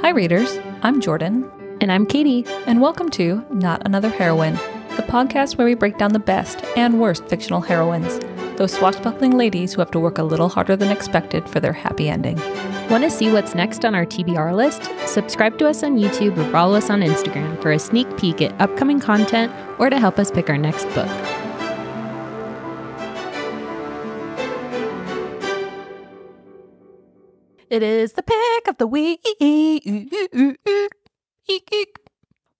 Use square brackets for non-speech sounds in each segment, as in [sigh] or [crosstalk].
Hi, readers. I'm Jordan, And I'm Katie. and welcome to Not Another Heroine, the podcast where we break down the best and worst fictional heroines, those swashbuckling ladies who have to work a little harder than expected for their happy ending. Want to see what's next on our TBR list? Subscribe to us on YouTube or follow us on Instagram for a sneak peek at upcoming content or to help us pick our next book. It is the pick of the week. [laughs]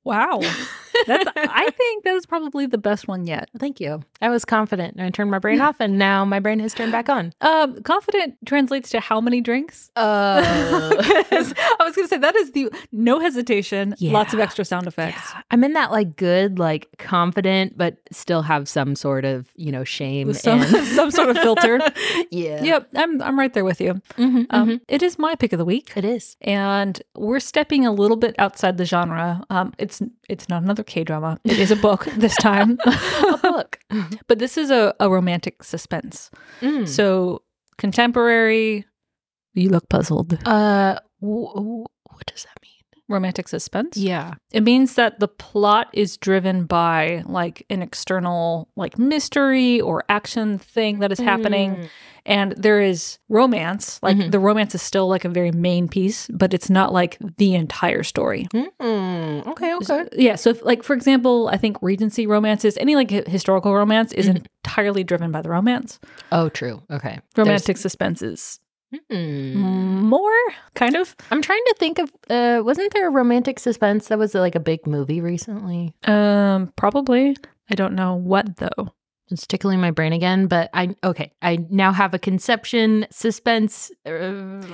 Wow. [laughs] That's, I think that is probably the best one yet. Thank you. I was confident and I turned my brain off, and now my brain has turned back on. Um, confident translates to how many drinks? Uh, [laughs] I was going to say that is the no hesitation, lots of extra sound effects. Yeah. I'm in that like good, like confident, but still have some sort of, you know, shame. Some, and- [laughs] some sort of filter. [laughs] yeah. Yep, I'm I'm right there with you. Mhm, Um, mhm. It is my pick of the week, It is. and we're stepping a little bit outside the genre. Um, it's it's not another K drama. It is a book [laughs] this time, [laughs] A book. [laughs] but this is a, a romantic suspense. Mm. So contemporary. You look puzzled. Uh, w- w- what does that mean? Romantic suspense. Yeah. It means that the plot is driven by like an external like mystery or action thing that is happening and there is romance. Like Mhm. the romance is still like a very main piece, but it's not like the entire story. Mm. Okay. So- yeah, so if, like for example, I think Regency romances, any like hi- historical romance is Mhm. entirely driven by the romance. Oh, true. Okay. Romantic suspense is There's- Mm. more kind of I'm trying to think of. Uh, wasn't there a romantic suspense that was like a big movie recently? um probably. I don't know what though. It's tickling my brain again, but I okay. I now have a conception, suspense, uh,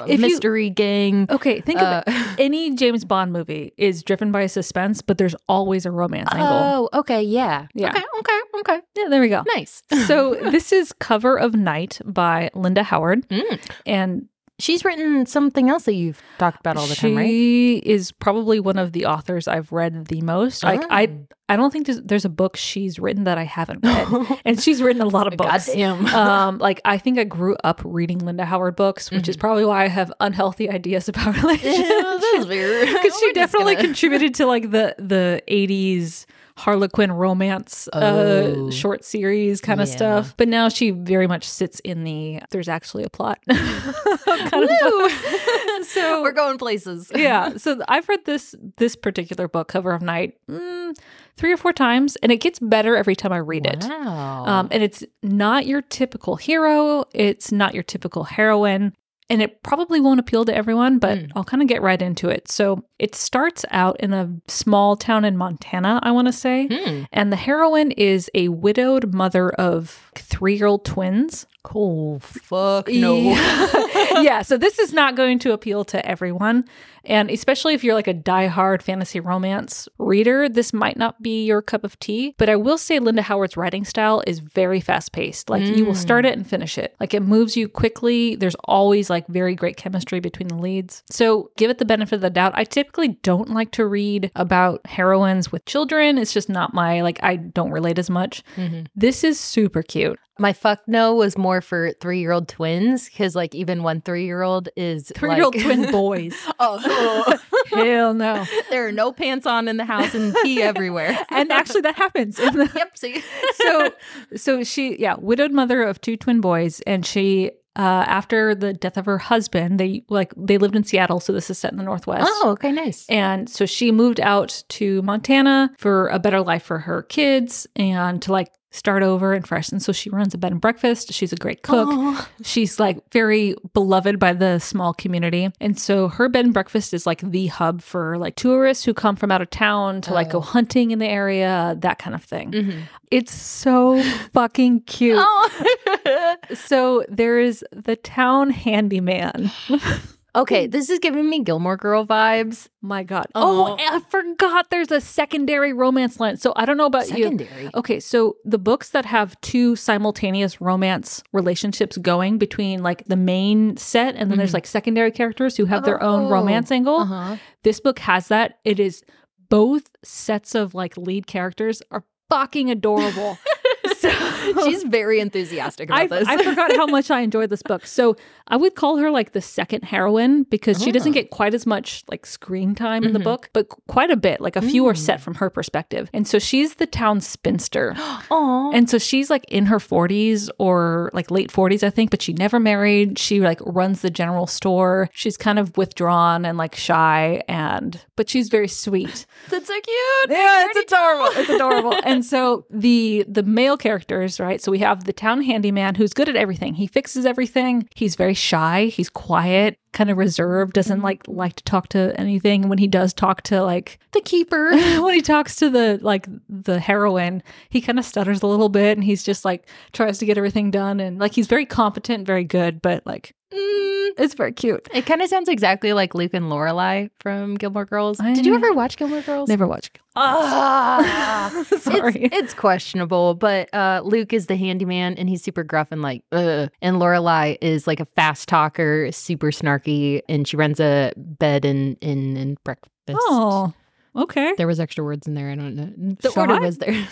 If you- mystery gang. Okay, think of Uh, it. [laughs] any James Bond movie is driven by suspense, but there's always a romance angle. Oh, okay, yeah, Yeah. okay, okay, okay. Yeah, there we go. Nice. So [laughs] this is Cover of Night by Linda Howard, Mm. and She's written something else that you've talked about all the she time, right? She is probably one of the authors I've read the most. Like I, I don't think there's, there's a book she's written that I haven't read, [laughs] and she's written a lot of [laughs] books. Goddamn. [laughs] um, like I think I grew up reading Linda Howard books, which is probably why I have unhealthy ideas about relationships. that's weird. because she definitely gonna- contributed to like the the 80s harlequin romance uh Oh. short series kind of Yeah. stuff but now she very much sits in the there's actually a plot [laughs] kind of [laughs] so we're going places. [laughs] yeah so i've read this this particular book cover of night mm, three or four times and it gets better every time i read it Wow. um, and it's not your typical hero it's not your typical heroine and it probably won't appeal to everyone, but Mm. I'll kind of get right into it. So it starts out in a small town in Montana, I want to say. Hmm. And the heroine is a widowed mother of three year old twins. Oh fuck Yeah. [laughs] [laughs] yeah. So this is not going to appeal to everyone. And especially if you're like a diehard fantasy romance reader, this might not be your cup of tea. But I will say Linda Howard's writing style is very fast paced. Like you will start it and finish it. Like it moves you quickly. There's always like very great chemistry between the leads. So give it the benefit of the doubt. I typically don't like to read about heroines with children. It's just not my, like, I don't relate as much. Mhm. This is super cute. My fuck no was more for three year old twins because like even one three year old is Three year old like- twin [laughs] boys. Oh, [laughs] Hell no. there are no pants on in the house and pee [laughs] everywhere. and actually that happens the, yep. See, so so she yeah widowed mother of two twin boys and she uh after the death of her husband they like they lived in seattle so this is set in the northwest oh, okay, nice. and so she moved out to montana for a better life for her kids and to like start over and fresh and so she runs a bed and breakfast she's a great cook Oh. She's like very beloved by the small community. And so her bed and breakfast is like the hub for like tourists who come from out of town to like go Oh. hunting in the area, that kind of thing. Mhm. It's so [laughs] fucking cute. Oh. [laughs] So there is the town handyman. [laughs] okay, this is giving me Gilmore Girl vibes. My God. Oh, Oh. I forgot there's a secondary romance line. So I don't know about you. Secondary. Okay, so the books that have two simultaneous romance relationships going between like the main set and then there's Mhm. like secondary characters who have their own Oh. romance angle. Uh-huh. This book has that. It is both sets of like lead characters are fucking adorable. [laughs] [laughs] So She's very enthusiastic I, about this. I forgot how much I enjoyed this book. So I would call her like the second heroine because she doesn't Oh. get quite as much like screen time in the Mhm. book, but quite a bit. Like a few are Mm. set from her perspective. And so she's the town spinster. [gasps] And so she's like in her 40s or like late 40s, I think, but she never married. She like runs the general store. She's kind of withdrawn and like shy and but she's very sweet. That's so cute. Yeah, it's adorable. It's adorable. and so the the male characters, right? So we have the town handyman who's good at everything. He fixes everything. He's very shy. He's quiet, kind of reserved. Doesn't mm-hmm. like like to talk to anything. When he does talk to like The keeper. [laughs] when he talks to the like the heroine, he kind of stutters a little bit, and he's just like tries to get everything done, and like he's very competent, very good, but like Mm, it's very cute. it kind of sounds exactly like Luke and Lorelai from Gilmore Girls. I Did you ever watch Gilmore Girls? Never watched. Ah, [laughs] [laughs] Sorry. It's, it's questionable, but uh, Luke is the handyman and he's super gruff and like, Ugh. and Lorelai is like a fast talker, super snarky, and she runs a bed and in and breakfast. Oh, okay. There was extra words in there. I don't know. The Shy? order was there. [laughs]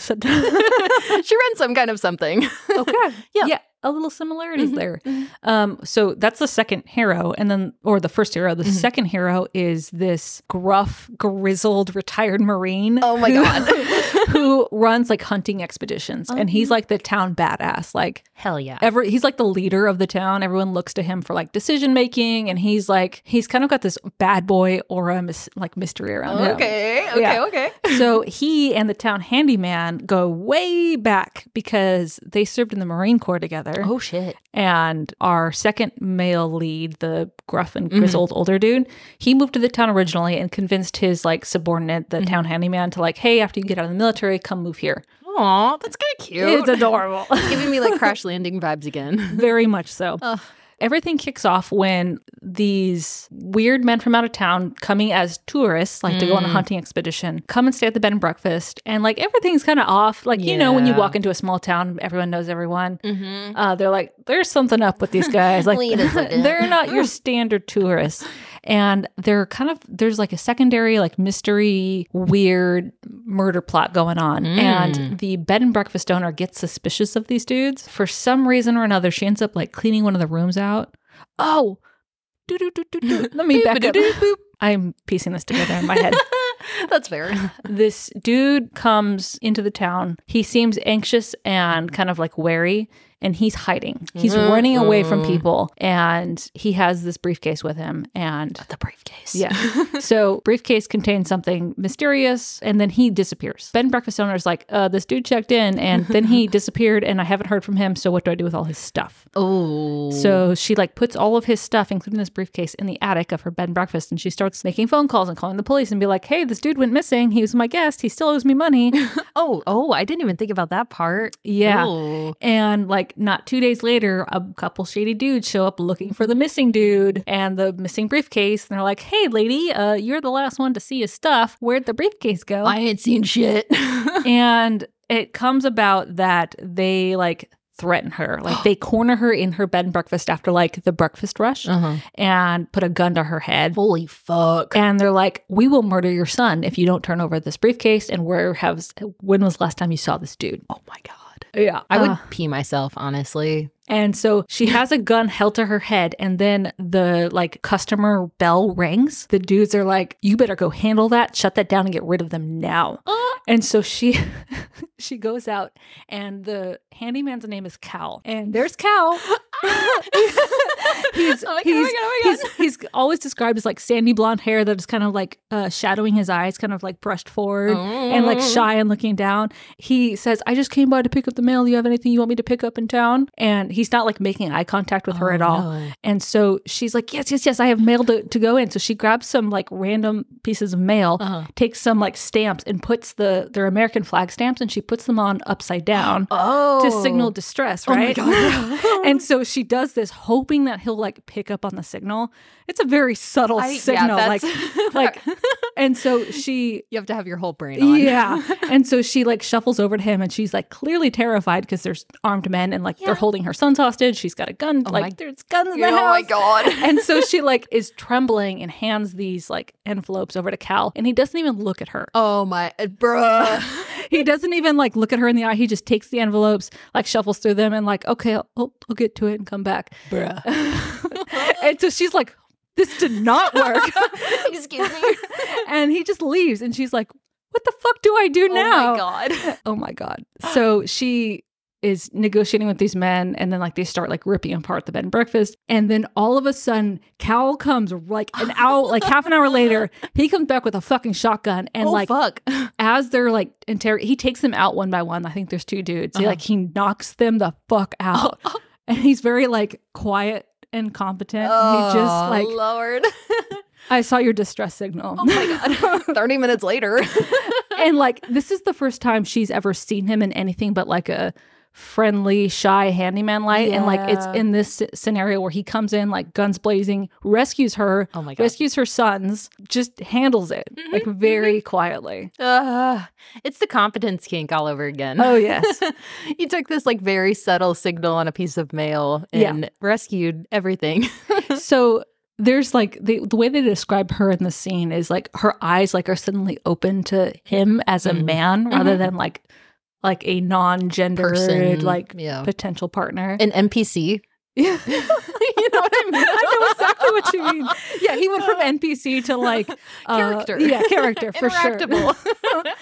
She runs some kind of something. okay. Yeah. Yeah. A little similarities Mhm, there. mhm. Um, so that's the second hero, and then or the first hero. The Mhm. second hero is this gruff, grizzled, retired marine. Oh my who- God. [laughs] who runs like hunting expeditions, and he's Uh-huh. like the town badass. Like Hell yeah. ever, he's like the leader of the town. Everyone looks to him for like decision making, and he's like he's kind of got this bad boy aura, mis- like mystery around him. Okay. Okay. Yeah. Okay. [laughs] so he and the town handyman go way back because they served in the Marine Corps together. Oh shit. And our second male lead, the gruff and grizzled older dude, he moved to the town originally and convinced his like subordinate, the Mhm. town handyman, to like, hey, after you get out of the military, come move here. Aw, that's kind of cute. It's adorable. [laughs] it's giving me like [laughs] crash landing vibes again. [laughs] Very much so. Ugh. Everything kicks off when these weird men from out of town coming as tourists, like to go on a Mm. hunting expedition, come and stay at the bed and breakfast. And like everything's kind of off. Like, you know, when you Yeah. walk into a small town, everyone knows everyone. Mm-hmm. Uh, they're like, there's something up with these guys. Like, Wait a second. they're not your [laughs] standard tourists. And they're kind of, there's like a secondary, like mystery, weird murder plot going on. Mm. And the bed and breakfast owner gets suspicious of these dudes. For some reason or another, she ends up like cleaning one of the rooms out. Oh. [laughs] Let me back up. [laughs] I'm piecing this together in my head. That's fair. this dude comes into the town. He seems anxious and kind of like wary, and he's hiding. He's running away from people, and he has this briefcase with him. And The briefcase. yeah, [laughs] so briefcase contains something mysterious, and then he disappears. Bed and breakfast owner is like, uh, "This dude checked in, and then he [laughs] disappeared, and I haven't heard from him. So what do I do with all his stuff?" Oh. So she like puts all of his stuff, including this briefcase, in the attic of her bed and breakfast, and she starts making phone calls and calling the police and be like, "Hey, this dude went missing. He was my guest. He still owes me money." [laughs] oh, oh, I didn't even think about that part. Yeah. Ooh. And like not two days later, a couple shady dudes show up looking for the missing dude and the missing briefcase. And they're like, "Hey, lady, uh, you're the last one to see his stuff. Where'd the briefcase go?" I ain't seen shit. [laughs] [laughs] and it comes about that they like threaten her, like they [gasps] corner her in her bed and breakfast after like the breakfast rush uh-huh. and put a gun to her head. Holy fuck. And they're like, "We will murder your son if you don't turn over this briefcase." And where has when was the last time you saw this dude? Oh my god. Yeah, I would Uh, pee myself, honestly. And so she has a gun held to her head, and then the like customer bell rings. The dudes are like, "You better go handle that, shut that down, and get rid of them now." And so she [laughs] she goes out, and the handyman's name is Cal, and there's Cal. [laughs] [laughs] he's, Oh my God, oh my he's, God, oh he's, he's always described as like sandy blonde hair that is kind of like uh, shadowing his eyes, kind of like brushed forward and like Oh. shy and looking down. He says, I just came by to pick up the mail. Do you have anything you want me to pick up in town? And he's not like making eye contact with her Oh, at all. no. And so she's like, Yes, yes, yes, I have mail to, to go in. So she grabs some like random pieces of mail, Uh-huh. takes some like stamps and puts the their American flag stamps and she puts them on upside down [gasps] Oh. to signal distress, Oh right? God. [laughs] and so she does this hoping that he'll like pick up on the signal. It's a very subtle I- yeah, signal. like [laughs] like and so she you have to have your whole brain on. yeah. [laughs] and so she like shuffles over to him and she's like clearly terrified because there's armed men and like Yeah. they're holding her son's hostage. She's got a gun. Oh like my- there's guns in the oh house. my god. [laughs] and so she like is trembling and hands these like envelopes over to Cal and he doesn't even look at her. oh my uh, bruh. he doesn't even like look at her in the eye. He just takes the envelopes, like shuffles through them, and like, okay, I'll, I'll, I'll get to it and come back. Bruh. and so she's like, this did not work. [laughs] Excuse me. [laughs] and he just leaves, and she's like, what the fuck do I do now? Oh my god. [laughs] Oh my god. So she is negotiating with these men and then like they start like ripping apart the bed and breakfast and then all of a sudden Cal comes like an hour like half an hour later he comes back with a fucking shotgun and oh like fuck. as they're like he takes them out one by one I think there's two dudes Uh-huh. like he knocks them the fuck out and he's very like quiet and competent he just oh, like Lord. [laughs] I saw your distress signal oh my god. [laughs] 30 minutes later. [laughs] and like this is the first time she's ever seen him in anything but like a friendly shy handyman light and like it's in this scenario where he comes in like guns blazing rescues her Oh my god. rescues her sons just handles it like Mhm, very quietly Uh, it's the competence kink all over again. oh yes [laughs] you took this like very subtle signal on a piece of mail Yeah. and rescued everything. [laughs] so there's like the the way they describe her in the scene is like her eyes like are suddenly open to him as a Mhm. man rather Mhm. than like like a non-gendered Person, like yeah. potential partner An NPC. yeah [laughs] you know what I mean? I know exactly [laughs] what you mean. Yeah, he went from NPC to like [laughs] uh, Character. yeah, character for sure. [laughs]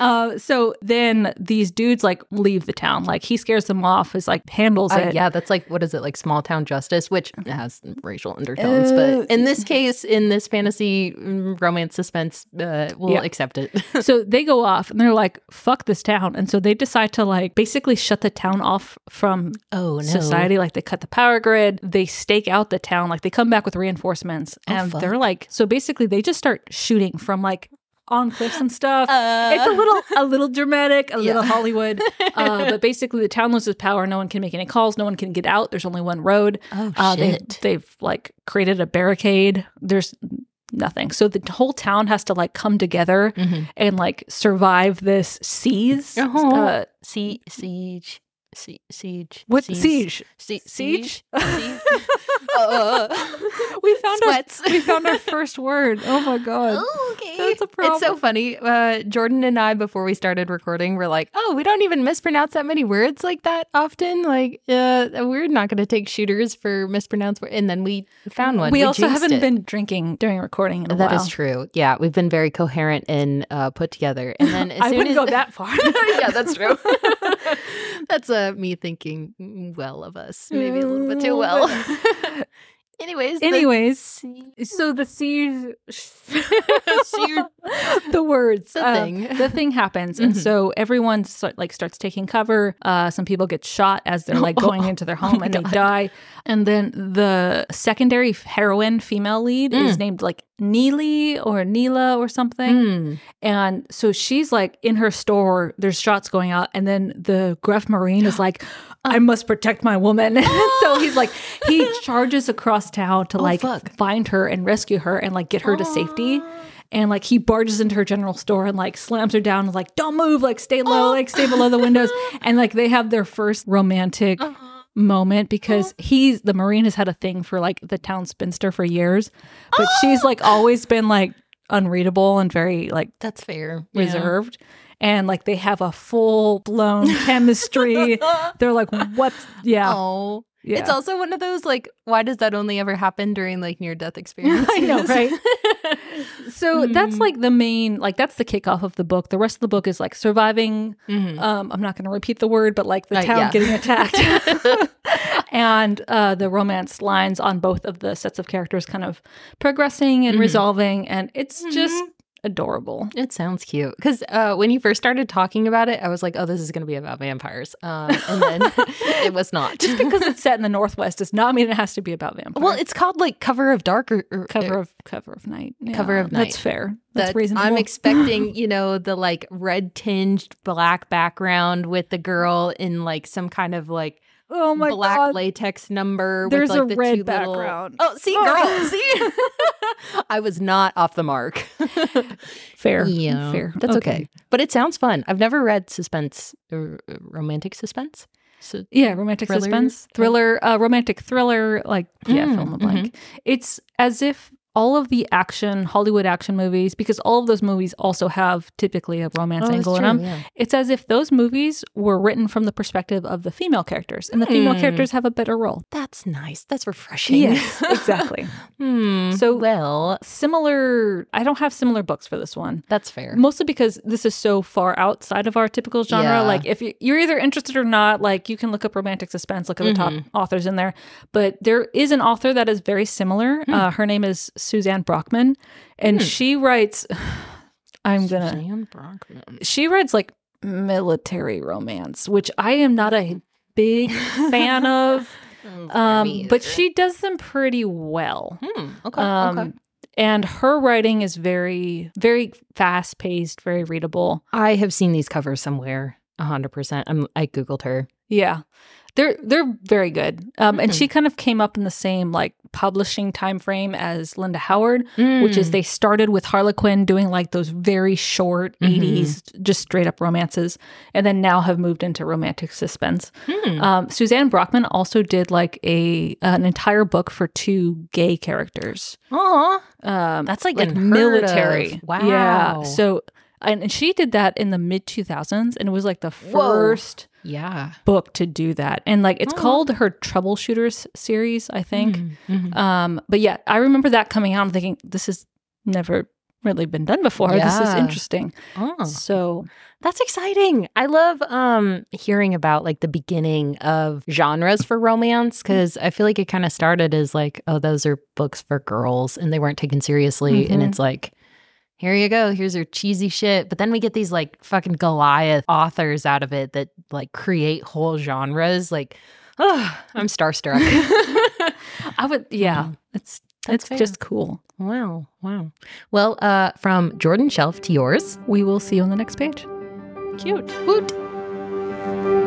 Uh, so then these dudes like leave the town. Like he scares them off. Is like handles Uh, it. yeah, that's like what is it like small town justice, which has racial undertones. Uh, but in this case, in this fantasy mm, romance suspense, uh, we'll Yeah. accept it. so they go off and they're like, "Fuck this town," and so they decide to like basically shut the town off from oh society. Like they cut the power grid, they stake out the town. Like they come back with reinforcements, Oh, and fuck. they're like, so basically they just start shooting from like on cliffs and stuff. Uh, it's a little a little dramatic, a little Hollywood. [laughs] Uh, but basically, the town loses power. No one can make any calls. No one can get out. There's only one road. Oh Uh, they've, shit! they've like created a barricade. There's nothing. So the whole town has to like come together Mhm. and like survive this siege. Uh-huh. Uh, Sie- siege, Sie- siege, what Siege? siege? Sie- Siege? siege? uh, We found Sweats. our we found our first word. Oh my god. [laughs] That's a It's so funny. Uh, Jordan and I, before we started recording, were like, "Oh, we don't even mispronounce that many words like that often. Like, uh, we're not going to take shooters for mispronounced words." And then we found one. We, also haven't it. been drinking during recording in a That is while. true. Yeah, we've been very coherent and uh, put together. And then as [laughs] I soon wouldn't as- go that far. [laughs] yeah, that's true. [laughs] that's uh, me thinking mm, well of us, maybe a little bit too well. Anyways, Anyways, See- so the Siege. [laughs] the words, The uh, thing. the thing happens, and Mhm. so everyone start, like starts taking cover. Uh, some people get shot as they're like [laughs] going into their home, my and they die. And then the secondary heroine, female lead, is Mm. named like Neely or Neela or something. Mm. And so she's like in her store, there's shots going out, and then the Gruff Marine is [gasps] like, I must protect my woman. [laughs] so he's like, he [laughs] charges across town to Oh, like fuck. find her and rescue her and like get her to safety. And like he barges into her general store and like slams her down and like, don't move, like stay low, oh. like stay below the windows. [laughs] And like they have their first romantic uh-huh. moment because oh. he's the Marine has had a thing for like the town spinster for years. But she's oh. like always been like unreadable and very like That's fair. reserved and like they have a full blown [laughs] chemistry they're like what yeah Oh. yeah It's also one of those like, why does that only ever happen during like near death experiences? [laughs] I know, right? [laughs] so that's Mm. like the main like that's the kickoff of the book the rest of the book is like surviving Mhm. um i'm not going to repeat the word but like the Uh, town yeah. getting attacked and uh the romance lines on both of the sets of characters kind of progressing and Mhm. resolving and it's just adorable. It sounds cute. Because uh, when you first started talking about it, I was like, "Oh, this is going to be about vampires," um, and then [laughs] it was not. just because it's set in the northwest does not mean it has to be about vampires. Well, it's called like Cover of Dark or, or cover of cover of night. Cover of Night. that's fair. That's that reasonable. I'm expecting, [laughs] you know, the like red tinged black background with the girl in like some kind of like oh my god. black god latex number. There's with, like, a the red two little- background. Oh, see, Oh. girl, [laughs] see, I was not off the mark. [laughs] fair Yeah, fair That's okay. But it sounds fun. I've never read suspense or uh, romantic suspense. So yeah romantic Thriller suspense thriller uh romantic thriller like yeah Mm, fill in the blank it's as if all of the action, Hollywood action movies, because all of those movies also have typically a romance Oh, angle in them. yeah. It's as if those movies were written from the perspective of the female characters, and the female Hmm. characters have a better role. That's nice. That's refreshing. Yes, [laughs] exactly. Hmm. So- well, Similar, I don't have similar books for this one. that's fair. Mostly because this is so far outside of our typical genre. Yeah. Like, if you- you're either interested or not, like, you can look up romantic suspense, look at the top Mhm. authors in there. But there is an author that is very similar. Hmm. Uh, her name is Suzanne Brockmann, and she writes. [sighs] I'm gonna. Suzanne Brockmann. She writes like military romance, which I am not a big [laughs] fan of. Um, but she does them pretty well. Hmm. Okay. Um, okay. and her writing is very, very fast paced, very readable. I have seen these covers somewhere. A hundred percent. I'm. I googled her. Yeah. They're they're very good. Um, and she kind of came up in the same like publishing time frame as Linda Howard, which is Mm. they started with Harlequin doing like those very short Mhm. 80s just straight up romances and then now have moved into romantic suspense. Hmm. Um, Suzanne Brockmann also did like a an entire book for two gay characters. Aw. Um, That's, like, like military. of. Yeah. So and, she did that in the mid 2000s and it was like the first Yeah. book to do that. And like it's Aw. called her Troubleshooters series, I think. Mhm, mhm. Um, but yeah, I remember that coming out. I'm thinking this has never really been done before. This is interesting. Oh. So That's exciting. I love um hearing about like the beginning of genres for romance cuz I feel like it kind of started as like oh those are books for girls and they weren't taken seriously and Mhm. it's like here you go, here's your cheesy shit. But then we get these like fucking Goliath authors out of it that like create whole genres like oh, I'm starstruck. [laughs] [laughs] I would, yeah, it's That's it's fair. just cool. wow, wow. Well, uh from Jordan Shelf to yours. We will see you on the next page. Cute. Woot.